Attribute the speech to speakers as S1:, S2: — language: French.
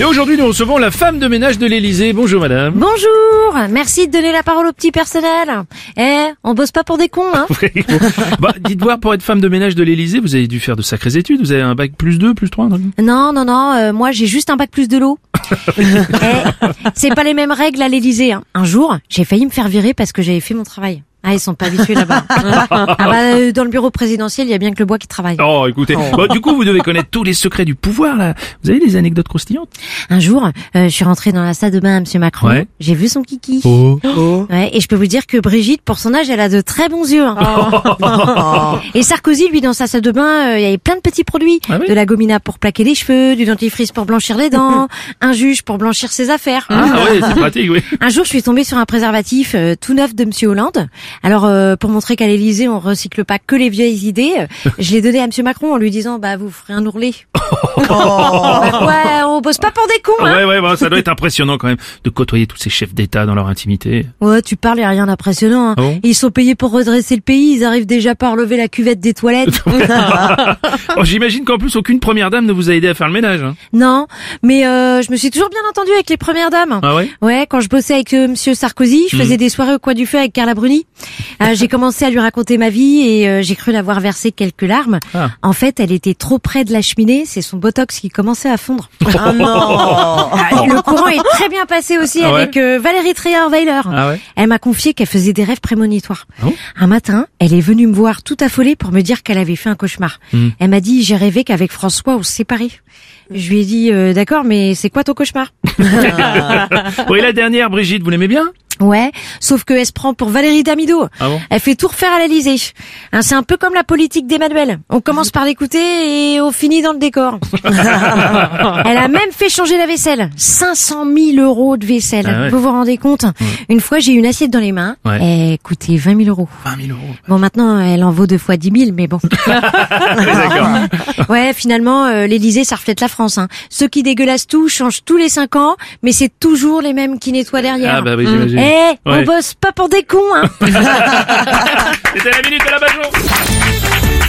S1: Et aujourd'hui, nous recevons la femme de ménage de l'Elysée. Bonjour madame.
S2: Bonjour, merci de donner la parole au petit personnel. Eh, on bosse pas pour des cons, hein
S1: Oui, bon. bah, dites voir, pour être femme de ménage de l'Elysée, vous avez dû faire de sacrées études. Vous avez un bac plus 2, plus 3 non?
S2: Non, non, non, euh, moi j'ai juste un bac plus de l'eau. Eh, c'est pas les mêmes règles à l'Elysée. Hein. Un jour, j'ai failli me faire virer parce que j'avais fait mon travail. Ah, ils sont pas habitués là-bas. ah bah, euh, dans le bureau présidentiel, il y a bien que le bois qui travaille.
S1: Oh, écoutez. Bon, du coup, vous devez connaître tous les secrets du pouvoir, là. Vous avez des anecdotes croustillantes?
S2: Un jour, euh, je suis rentrée dans la salle de bain à Monsieur Macron.
S1: Ouais.
S2: J'ai vu son kiki.
S1: Oh.
S2: Ouais, et je peux vous dire que Brigitte, pour son âge, elle a de très bons yeux. hein. et Sarkozy, lui, dans sa salle de bain, euh, il y avait plein de petits produits.
S1: Ah oui
S2: De la gomina pour plaquer les cheveux, du dentifrice pour blanchir les dents, un juge pour blanchir ses affaires.
S1: Ah ouais, c'est pratique, oui.
S2: Un jour, je suis tombée sur un préservatif euh, tout neuf de Monsieur Hollande. Alors, euh, pour montrer qu'à l'Élysée, on recycle pas que les vieilles idées, je l'ai donné à Monsieur Macron en lui disant, bah, vous ferez un ourlet. Bah, ouais, on bosse pas pour des cons, hein.
S1: Ouais, ouais, bah, ça doit être impressionnant quand même de côtoyer tous ces chefs d'État dans leur intimité.
S2: Ouais, tu parles, y a rien d'impressionnant. hein.
S1: Bon
S2: Ils sont payés pour redresser le pays, ils arrivent déjà pas à relever la cuvette des toilettes.
S1: Oh, J'imagine qu'en plus, aucune première dame ne vous a aidé à faire le ménage. Hein.
S2: non, mais euh, je me suis toujours bien entendue avec les premières dames.
S1: Ah ouais?
S2: Ouais, quand je bossais avec euh, Monsieur Sarkozy, je faisais des soirées au coin du feu avec Carla Bruni. Euh, j'ai commencé à lui raconter ma vie et euh, j'ai cru l'avoir versé quelques larmes.
S1: Ah.
S2: En fait, elle était trop près de la cheminée, c'est son botox qui commençait à fondre.
S3: Ah non
S2: Ah, Le courant est très bien passé aussi
S1: Ah ouais
S2: avec euh, Valérie Trierweiler.
S1: Ah ouais
S2: Elle m'a confié qu'elle faisait des rêves prémonitoires.
S1: Ah
S2: un matin, elle est venue me voir tout affolée pour me dire qu'elle avait fait un cauchemar.
S1: Hmm.
S2: Elle m'a dit j'ai rêvé qu'avec François on se séparait. Je lui ai dit euh, d'accord mais c'est quoi ton cauchemar?
S1: Et la dernière, Brigitte, vous l'aimez bien?
S2: Ouais, sauf que elle se prend pour Valérie Damido.
S1: Ah bon
S2: Elle fait tout refaire à l'Elysée. Hein, c'est un peu comme la politique d'Emmanuel. On commence par l'écouter et on finit dans le décor. Elle a même fait changer la vaisselle. 500 000 euros de vaisselle.
S1: Ah ouais.
S2: Vous vous rendez compte Une fois, j'ai une assiette dans les mains.
S1: Ouais.
S2: Elle coûtait 20 000 euros.
S1: 20 000 euros.
S2: Bon, maintenant, elle en vaut deux fois 10 000, mais bon. Ouais, finalement, euh, l'Elysée, ça reflète la France. Hein. Ceux qui dégueulassent tout changent tous les cinq ans, mais c'est toujours les mêmes qui nettoient derrière.
S1: Ah bah oui, j'imagine. Ouais.
S2: on bosse pas pour des cons, hein
S1: C'était la minute de la Bajon